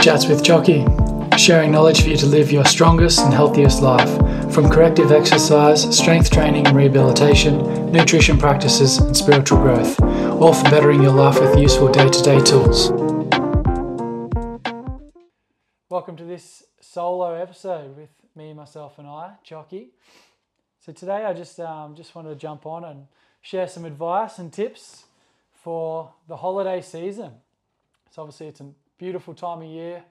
Chats with Jockey, sharing knowledge for you to live your strongest and healthiest life. From corrective exercise, strength training and rehabilitation, nutrition practices, and spiritual growth, all for bettering your life with useful day to day tools. Welcome to this solo episode with me, myself, and I, Jockey. So today I just um, just wanted to jump on and share some advice and tips for the holiday season. So obviously it's a beautiful time of year,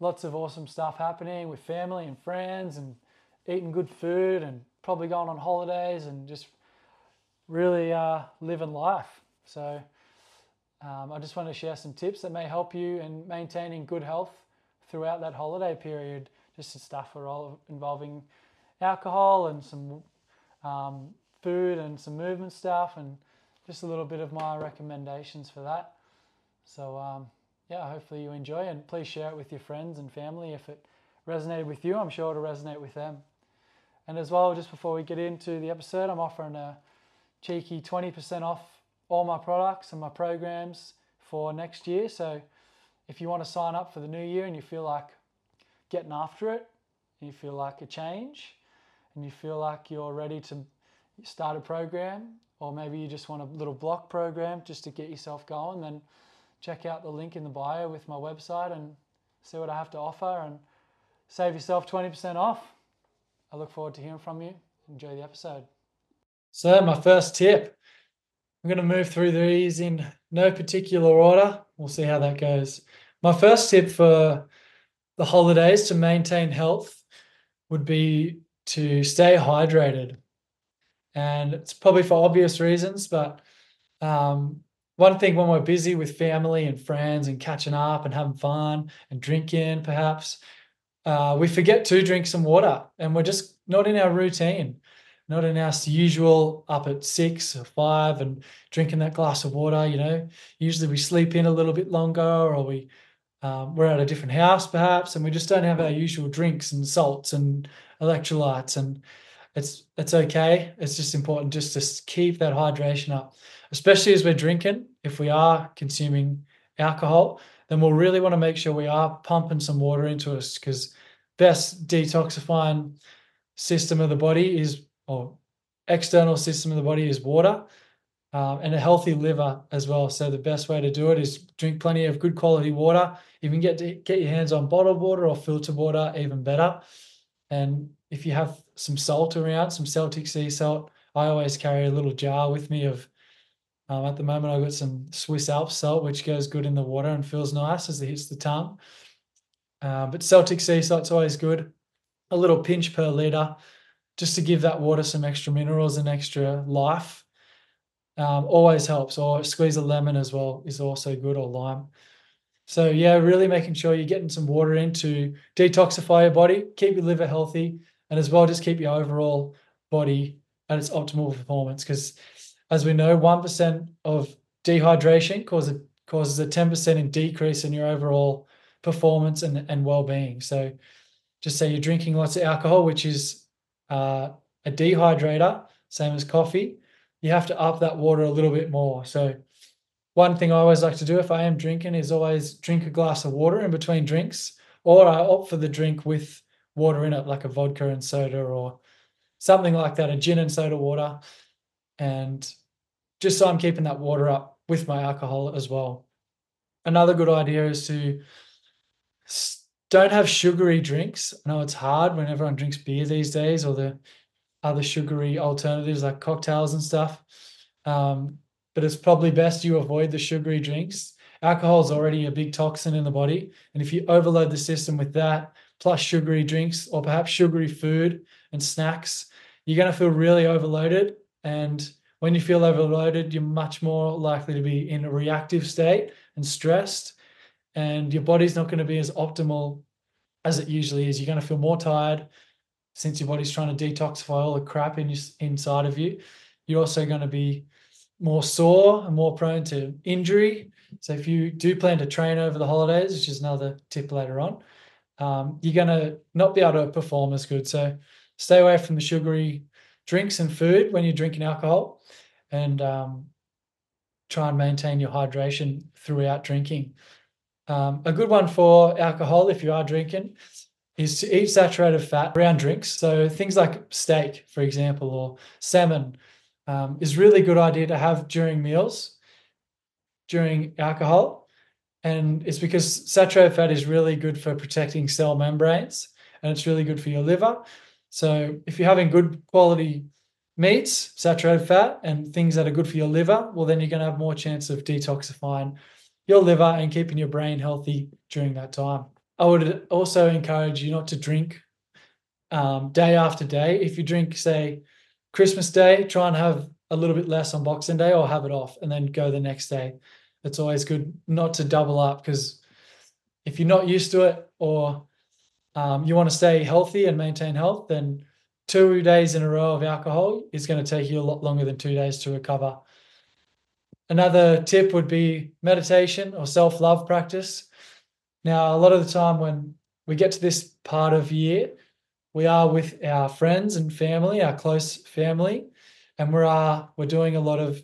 lots of awesome stuff happening with family and friends and eating good food and probably going on holidays and just really uh, living life. So um, I just want to share some tips that may help you in maintaining good health throughout that holiday period. Just some stuff for all involving alcohol and some um, food and some movement stuff and just a little bit of my recommendations for that. So um, yeah, hopefully you enjoy and please share it with your friends and family if it resonated with you. I'm sure it'll resonate with them. And as well, just before we get into the episode, I'm offering a cheeky 20% off all my products and my programs for next year. So if you want to sign up for the new year and you feel like getting after it, you feel like a change, and you feel like you're ready to start a program, or maybe you just want a little block program just to get yourself going, then check out the link in the bio with my website and see what I have to offer and save yourself 20% off. I look forward to hearing from you. Enjoy the episode. So, my first tip I'm going to move through these in no particular order. We'll see how that goes. My first tip for the holidays to maintain health would be to stay hydrated. And it's probably for obvious reasons, but um, one thing when we're busy with family and friends and catching up and having fun and drinking, perhaps, uh, we forget to drink some water and we're just not in our routine, not in our usual up at six or five and drinking that glass of water. You know, usually we sleep in a little bit longer or we um, we're at a different house perhaps and we just don't have our usual drinks and salts and electrolytes and it's it's okay. It's just important just to keep that hydration up especially as we're drinking, if we are consuming alcohol, then we'll really want to make sure we are pumping some water into us because best detoxifying system of the body is or external system of the body is water um, and a healthy liver as well. So the best way to do it is drink plenty of good quality water. If you can get to get your hands on bottled water or filtered water, even better. And if you have some salt around, some Celtic sea salt, I always carry a little jar with me of um, at the moment, I've got some Swiss Alps salt, which goes good in the water and feels nice as it hits the tongue. Uh, but Celtic sea salt's always good. A little pinch per litre, just to give that water some extra minerals and extra life. Um, always helps. Or squeeze a lemon as well is also good, or lime. So yeah, really making sure you're getting some water in to detoxify your body, keep your liver healthy, and as well just keep your overall body at its optimal performance. Because as we know, 1% of dehydration causes, causes a 10% decrease in your overall performance and, and well-being. So just say you're drinking lots of alcohol, which is uh, a dehydrator, same as coffee, you have to up that water a little bit more. So one thing I always like to do if I am drinking is always drink a glass of water in between drinks, or I opt for the drink with water in it, like a vodka and soda or something like that, a gin and soda water and just so I'm keeping that water up with my alcohol as well. Another good idea is to don't have sugary drinks. I know it's hard when everyone drinks beer these days or the other sugary alternatives like cocktails and stuff. Um, but it's probably best you avoid the sugary drinks. Alcohol is already a big toxin in the body. And if you overload the system with that, plus sugary drinks or perhaps sugary food and snacks, you're going to feel really overloaded and when you feel overloaded, you're much more likely to be in a reactive state and stressed, and your body's not going to be as optimal as it usually is. You're going to feel more tired since your body's trying to detoxify all the crap in your, inside of you. You're also going to be more sore and more prone to injury. So if you do plan to train over the holidays, which is another tip later on, um, you're going to not be able to perform as good. So stay away from the sugary drinks and food when you're drinking alcohol and um, try and maintain your hydration throughout drinking. Um, a good one for alcohol, if you are drinking, is to eat saturated fat around drinks. So things like steak, for example, or salmon, um, is really good idea to have during meals, during alcohol, and it's because saturated fat is really good for protecting cell membranes, and it's really good for your liver. So if you're having good quality meats, saturated fat, and things that are good for your liver, well, then you're going to have more chance of detoxifying your liver and keeping your brain healthy during that time. I would also encourage you not to drink um, day after day. If you drink, say, Christmas Day, try and have a little bit less on Boxing Day or have it off and then go the next day. It's always good not to double up because if you're not used to it or um, you want to stay healthy and maintain health, then two days in a row of alcohol is going to take you a lot longer than two days to recover. Another tip would be meditation or self love practice. Now, a lot of the time when we get to this part of year, we are with our friends and family, our close family, and we're uh, we're doing a lot of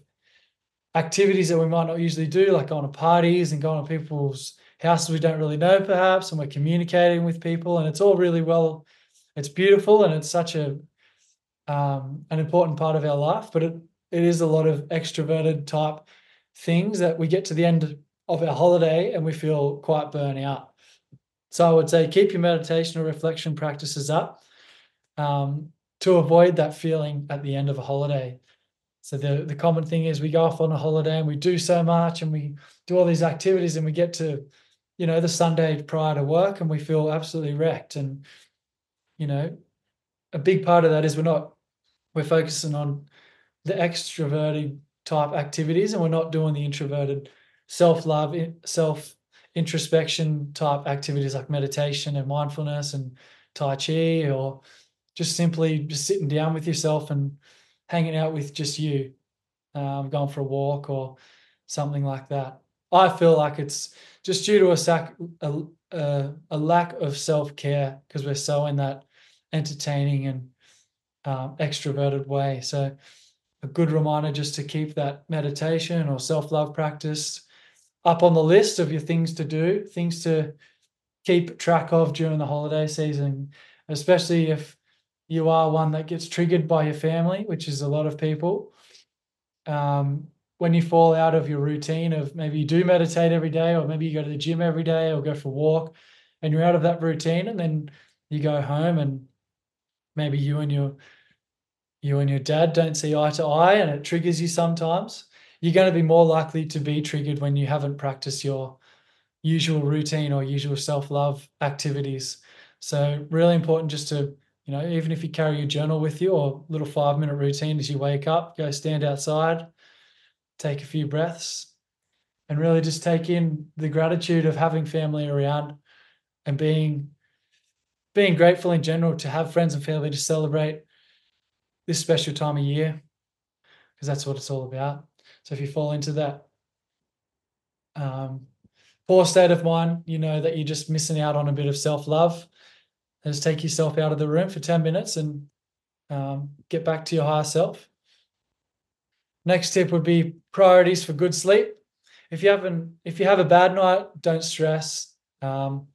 activities that we might not usually do, like going to parties and going to people's houses we don't really know, perhaps, and we're communicating with people, and it's all really well. It's beautiful, and it's such a um, an important part of our life, but it it is a lot of extroverted type things that we get to the end of our holiday and we feel quite burnt out. So I would say keep your meditation or reflection practices up um, to avoid that feeling at the end of a holiday. So the, the common thing is we go off on a holiday and we do so much and we do all these activities and we get to, you know, the Sunday prior to work and we feel absolutely wrecked. And, you know, a big part of that is we're not, we're focusing on the extroverted type activities and we're not doing the introverted self-love self introspection type activities like meditation and mindfulness and tai chi or just simply just sitting down with yourself and hanging out with just you um, going for a walk or something like that. I feel like it's just due to a, sac- a, a, a lack of self-care because we're so in that entertaining and um, extroverted way. So a good reminder just to keep that meditation or self love practice up on the list of your things to do, things to keep track of during the holiday season, especially if you are one that gets triggered by your family, which is a lot of people. Um, when you fall out of your routine of maybe you do meditate every day, or maybe you go to the gym every day, or go for a walk, and you're out of that routine, and then you go home and maybe you and your you and your dad don't see eye to eye and it triggers you sometimes, you're going to be more likely to be triggered when you haven't practiced your usual routine or usual self-love activities. So really important just to, you know, even if you carry your journal with you or little five minute routine as you wake up, go stand outside, take a few breaths, and really just take in the gratitude of having family around and being being grateful in general to have friends and family to celebrate this special time of year because that's what it's all about. So if you fall into that um, poor state of mind, you know that you're just missing out on a bit of self love. Just take yourself out of the room for 10 minutes and um, get back to your higher self. Next tip would be priorities for good sleep. If you haven't, if you have a bad night, don't stress. Um,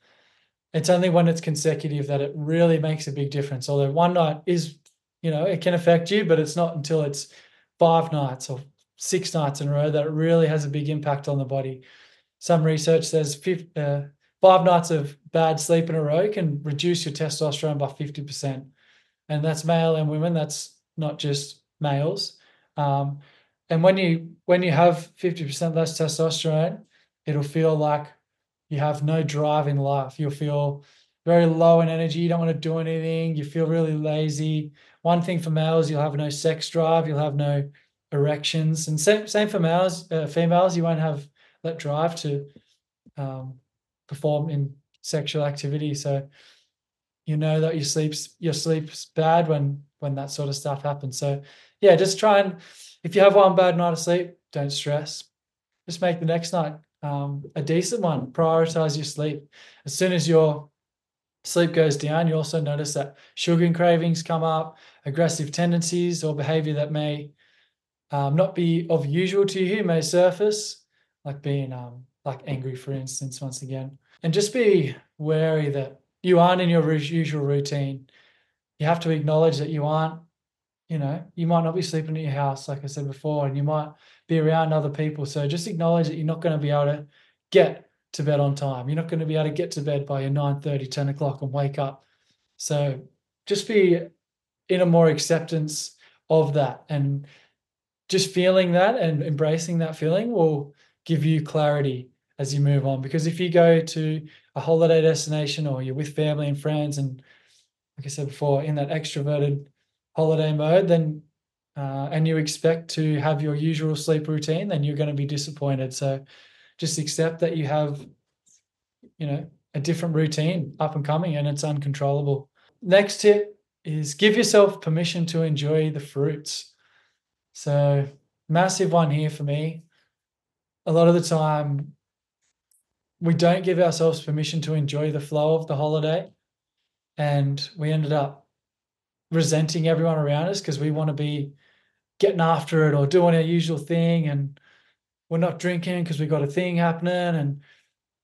it's only when it's consecutive that it really makes a big difference. Although one night is you know, it can affect you, but it's not until it's five nights or six nights in a row that it really has a big impact on the body. Some research says uh, five nights of bad sleep in a row can reduce your testosterone by 50%. And that's male and women, that's not just males. Um, and when you when you have 50% less testosterone, it'll feel like you have no drive in life. You'll feel very low in energy. You don't want to do anything. You feel really lazy. One thing for males, you'll have no sex drive. You'll have no erections, and same same for males. Uh, females, you won't have that drive to um, perform in sexual activity. So you know that your sleep's your sleep's bad when when that sort of stuff happens. So yeah, just try and if you have one bad night of sleep, don't stress. Just make the next night um, a decent one. Prioritize your sleep. As soon as you're sleep goes down, you also notice that sugar cravings come up, aggressive tendencies or behavior that may um, not be of usual to you may surface, like being um, like angry, for instance, once again. And just be wary that you aren't in your usual routine. You have to acknowledge that you aren't, you know, you might not be sleeping at your house, like I said before, and you might be around other people. So just acknowledge that you're not going to be able to get to bed on time. You're not going to be able to get to bed by your 9 30, 10 o'clock and wake up. So just be in a more acceptance of that and just feeling that and embracing that feeling will give you clarity as you move on. Because if you go to a holiday destination or you're with family and friends, and like I said before, in that extroverted holiday mode, then uh, and you expect to have your usual sleep routine, then you're going to be disappointed. So just accept that you have, you know, a different routine up and coming and it's uncontrollable. Next tip is give yourself permission to enjoy the fruits. So, massive one here for me. A lot of the time, we don't give ourselves permission to enjoy the flow of the holiday. And we ended up resenting everyone around us because we want to be getting after it or doing our usual thing. And we're not drinking because we've got a thing happening. And,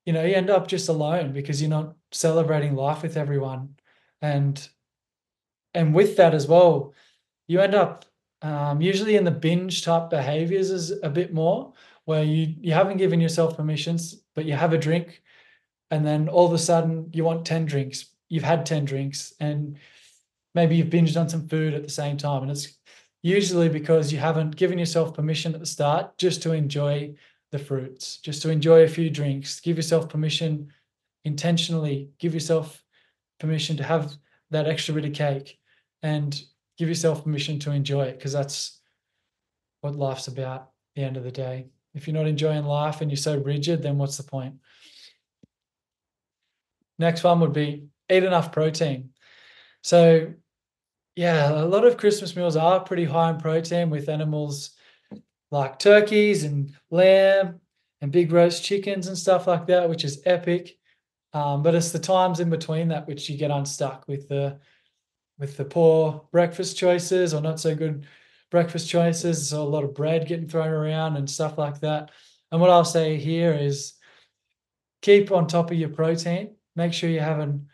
you know, you end up just alone because you're not celebrating life with everyone. And and with that as well, you end up um, usually in the binge type behaviors is a bit more where you you haven't given yourself permissions, but you have a drink, and then all of a sudden you want ten drinks. You've had ten drinks, and maybe you've binged on some food at the same time, and it's usually because you haven't given yourself permission at the start just to enjoy the fruits, just to enjoy a few drinks. Give yourself permission intentionally. Give yourself permission to have that extra bit of cake and give yourself permission to enjoy it because that's what life's about at the end of the day. If you're not enjoying life and you're so rigid, then what's the point? Next one would be eat enough protein. So, yeah, a lot of Christmas meals are pretty high in protein with animals like turkeys and lamb and big roast chickens and stuff like that, which is epic. Um, but it's the times in between that which you get unstuck with the with the poor breakfast choices or not so good breakfast choices. So a lot of bread getting thrown around and stuff like that. And what I'll say here is keep on top of your protein. Make sure you're having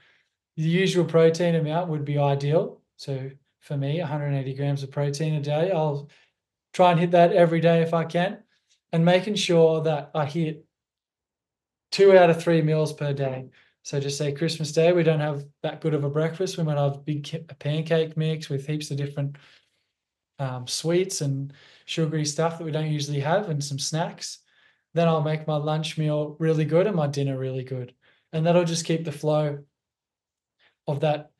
the usual protein amount would be ideal. So for me, 180 grams of protein a day. I'll try and hit that every day if I can. And making sure that I hit two out of three meals per day. So just say Christmas Day, we don't have that good of a breakfast. We might have big pancake mix with heaps of different um, sweets and sugary stuff that we don't usually have, and some snacks. Then I'll make my lunch meal really good and my dinner really good, and that'll just keep the flow of that.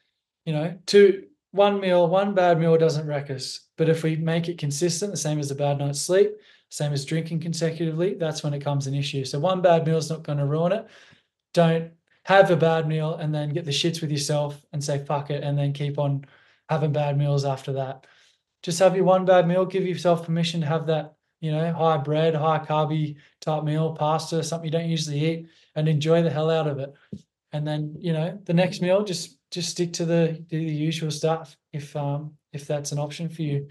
You know, two one meal, one bad meal doesn't wreck us, but if we make it consistent, the same as a bad night's sleep, same as drinking consecutively, that's when it comes an issue. So one bad meal is not going to ruin it. Don't have a bad meal and then get the shits with yourself and say fuck it and then keep on having bad meals after that. Just have your one bad meal, give yourself permission to have that, you know, high bread, high carby type meal, pasta, something you don't usually eat, and enjoy the hell out of it. And then, you know, the next meal, just just stick to the the usual stuff if um if that's an option for you.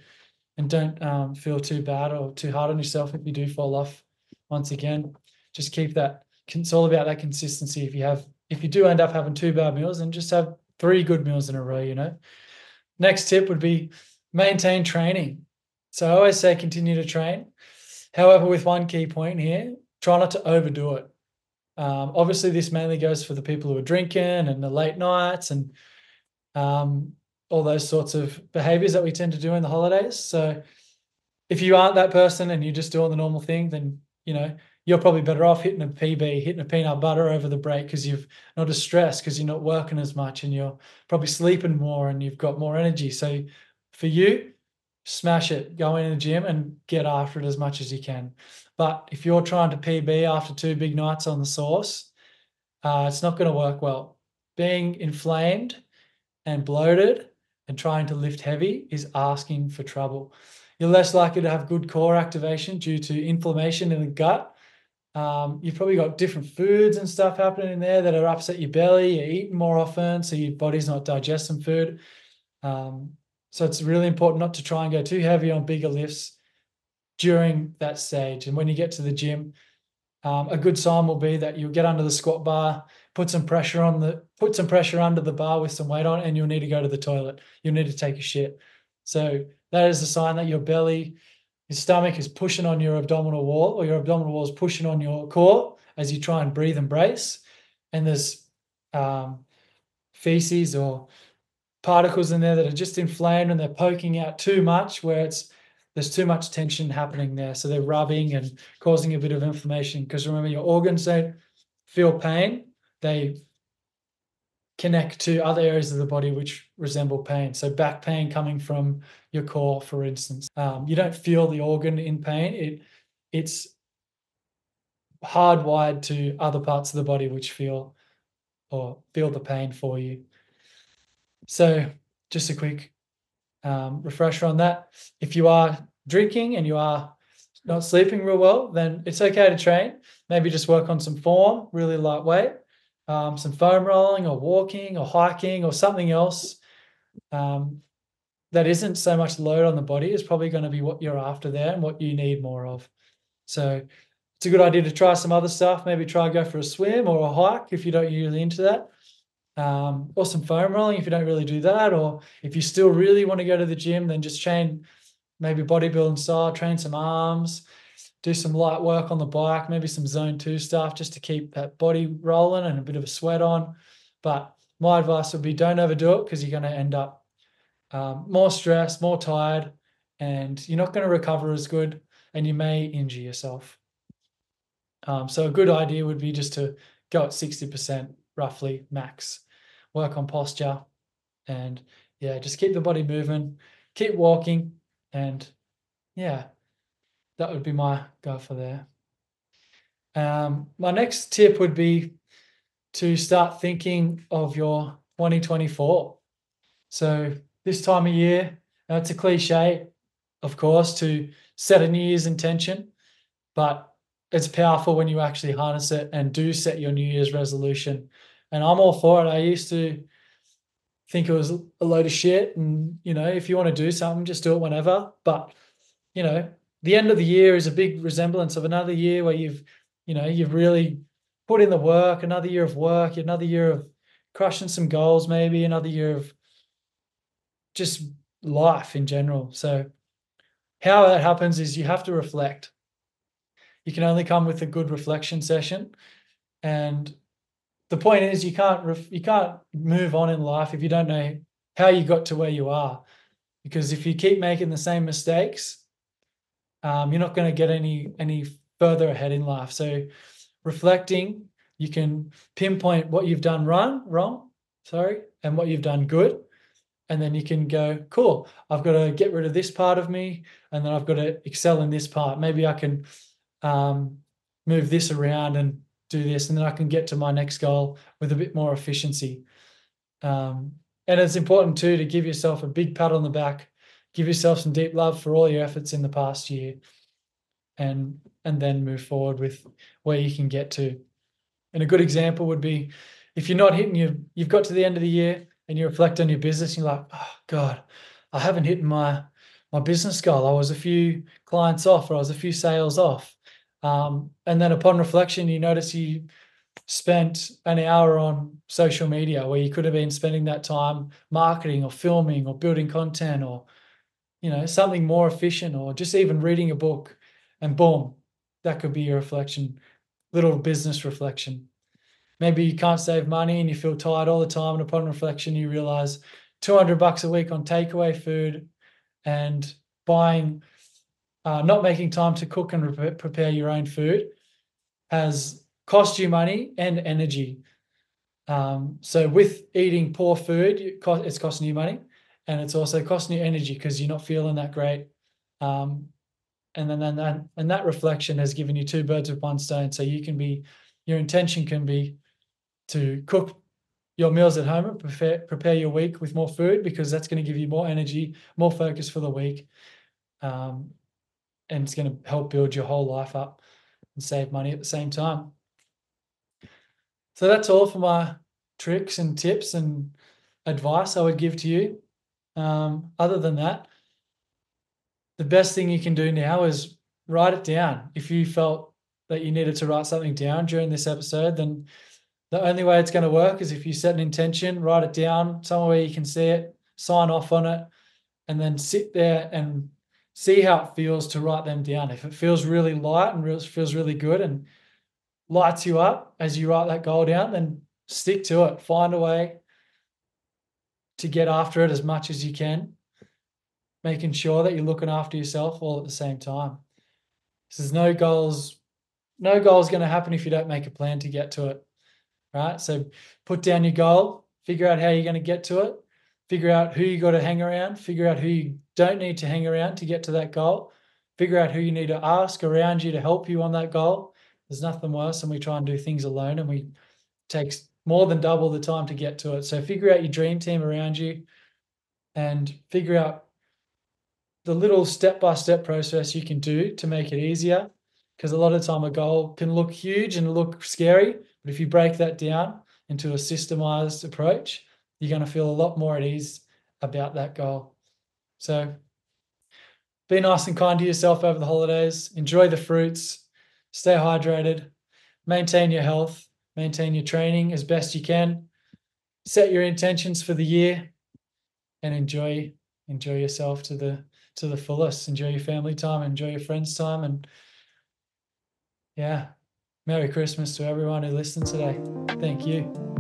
And don't um, feel too bad or too hard on yourself if you do fall off. Once again, just keep that. It's all about that consistency. If you have if you do end up having two bad meals, then just have three good meals in a row, you know. Next tip would be maintain training. So I always say continue to train. However, with one key point here, try not to overdo it. Um, obviously, this mainly goes for the people who are drinking and the late nights and um, all those sorts of behaviors that we tend to do in the holidays. So if you aren't that person and you're just doing the normal thing, then you know you're probably better off hitting a PB, hitting a peanut butter over the break because you've not as stressed because you're not working as much and you're probably sleeping more and you've got more energy. So for you, smash it, go in the gym and get after it as much as you can. But if you're trying to PB after two big nights on the sauce, uh, it's not going to work well. Being inflamed and bloated and trying to lift heavy is asking for trouble. You're less likely to have good core activation due to inflammation in the gut um, you've probably got different foods and stuff happening in there that are upset your belly. You're eating more often, so your body's not digesting food. Um, so it's really important not to try and go too heavy on bigger lifts during that stage. And when you get to the gym, Um, a good sign will be that you'll get under the squat bar, put some pressure on the put some pressure under the bar with some weight on, and you'll need to go to the toilet. You'll need to take a shit. So that is a sign that your belly, your stomach is pushing on your abdominal wall, or your abdominal wall is pushing on your core as you try and breathe and brace. And there's um, feces or particles in there that are just inflamed and they're poking out too much, where it's there's too much tension happening there. So they're rubbing and causing a bit of inflammation. Because remember, your organs don't feel pain, they connect to other areas of the body which resemble pain. So back pain coming from your core, for instance. Um, you don't feel the organ in pain. It it's hardwired to other parts of the body which feel or feel the pain for you. So just a quick um, refresher on that. If you are drinking and you are not sleeping real well, then it's okay to train. Maybe just work on some form, really lightweight, um, some foam rolling or walking or hiking or something else um, that isn't so much load on the body is probably going to be what you're after there and what you need more of. So it's a good idea to try some other stuff. Maybe try go for a swim or a hike if you don't usually into that um, or some foam rolling if you don't really do that, or if you still really want to go to the gym, then just train maybe bodybuilding style, train some arms, do some light work on the bike, maybe some zone two stuff just to keep that body rolling and a bit of a sweat on. But my advice would be don't overdo it because you're going to end up um, more stressed, more tired, and you're not going to recover as good, and you may injure yourself. Um, so a good idea would be just to go at 60% roughly max work on posture, and yeah, just keep the body moving, keep walking, and yeah, that would be my go for there. Um, my next tip would be to start thinking of your 2024. So this time of year, it's a cliche, of course, to set a New Year's intention, but it's powerful when you actually harness it and do set your New Year's resolution and I'm all for it. I used to think it was a load of shit, and you know, if you want to do something, just do it whenever. But you know, the end of the year is a big resemblance of another year where you've, you know, you've really put in the work. Another year of work, another year of crushing some goals, maybe another year of just life in general. So, how that happens is you have to reflect. You can only come with a good reflection session, and the point is you can't ref, you can't move on in life if you don't know how you got to where you are. Because if you keep making the same mistakes um, you're not going to get any any further ahead in life. So reflecting you can pinpoint what you've done wrong wrong sorry and what you've done good. And then you can go cool i've got to get rid of this part of me and then i've got to excel in this part. Maybe i can um, move this around and do this, and then I can get to my next goal with a bit more efficiency. Um, and it's important too to give yourself a big pat on the back, give yourself some deep love for all your efforts in the past year, and and then move forward with where you can get to. And a good example would be if you're not hitting you, you've got to the end of the year and you reflect on your business, and you're like, oh God, I haven't hit my my business goal. I was a few clients off, or I was a few sales off. Um, and then upon reflection, you notice you spent an hour on social media where you could have been spending that time marketing or filming or building content or you know something more efficient or just even reading a book. And boom that could be your reflection little business reflection. Maybe you can't save money and you feel tired all the time and upon reflection you realize 200 bucks a week on takeaway food and buying uh, not making time to cook and re- prepare your own food has cost you money and energy. Um, so with eating poor food, it's costing you money, and it's also costing you energy because you're not feeling that great. Um, and then, then that and that reflection has given you two birds with one stone. So you can be, your intention can be to cook your meals at home and prepare prepare your week with more food because that's going to give you more energy, more focus for the week. Um, and it's going to help build your whole life up and save money at the same time. So that's all for my tricks and tips and advice I would give to you. Um, other than that, the best thing you can do now is write it down. If you felt that you needed to write something down during this episode, then the only way it's going to work is if you set an intention, write it down somewhere you can see it, sign off on it, and then sit there and see how it feels to write them down. If it feels really light and feels really good and lights you up as you write that goal down, then stick to it. Find a way to get after it as much as you can, making sure that you're looking after yourself all at the same time. So there's no goals, no goal is going to happen if you don't make a plan to get to it. Right. So put down your goal, figure out how you're going to get to it, figure out who you got to hang around, figure out who you don't need to hang around to get to that goal, figure out who you need to ask around you to help you on that goal. There's nothing worse than we try and do things alone and we takes more than double the time to get to it. So figure out your dream team around you and figure out the little step by step process you can do to make it easier. Because a lot of time a goal can look huge and look scary, but if you break that down into a systemized approach, you're going to feel a lot more at ease about that goal. So be nice and kind to yourself over the holidays. Enjoy the fruits. Stay hydrated. Maintain your health. Maintain your training as best you can. Set your intentions for the year and enjoy enjoy yourself to the to the fullest. Enjoy your family time, enjoy your friends' time, and yeah, Merry Christmas to everyone who listened today. Thank you.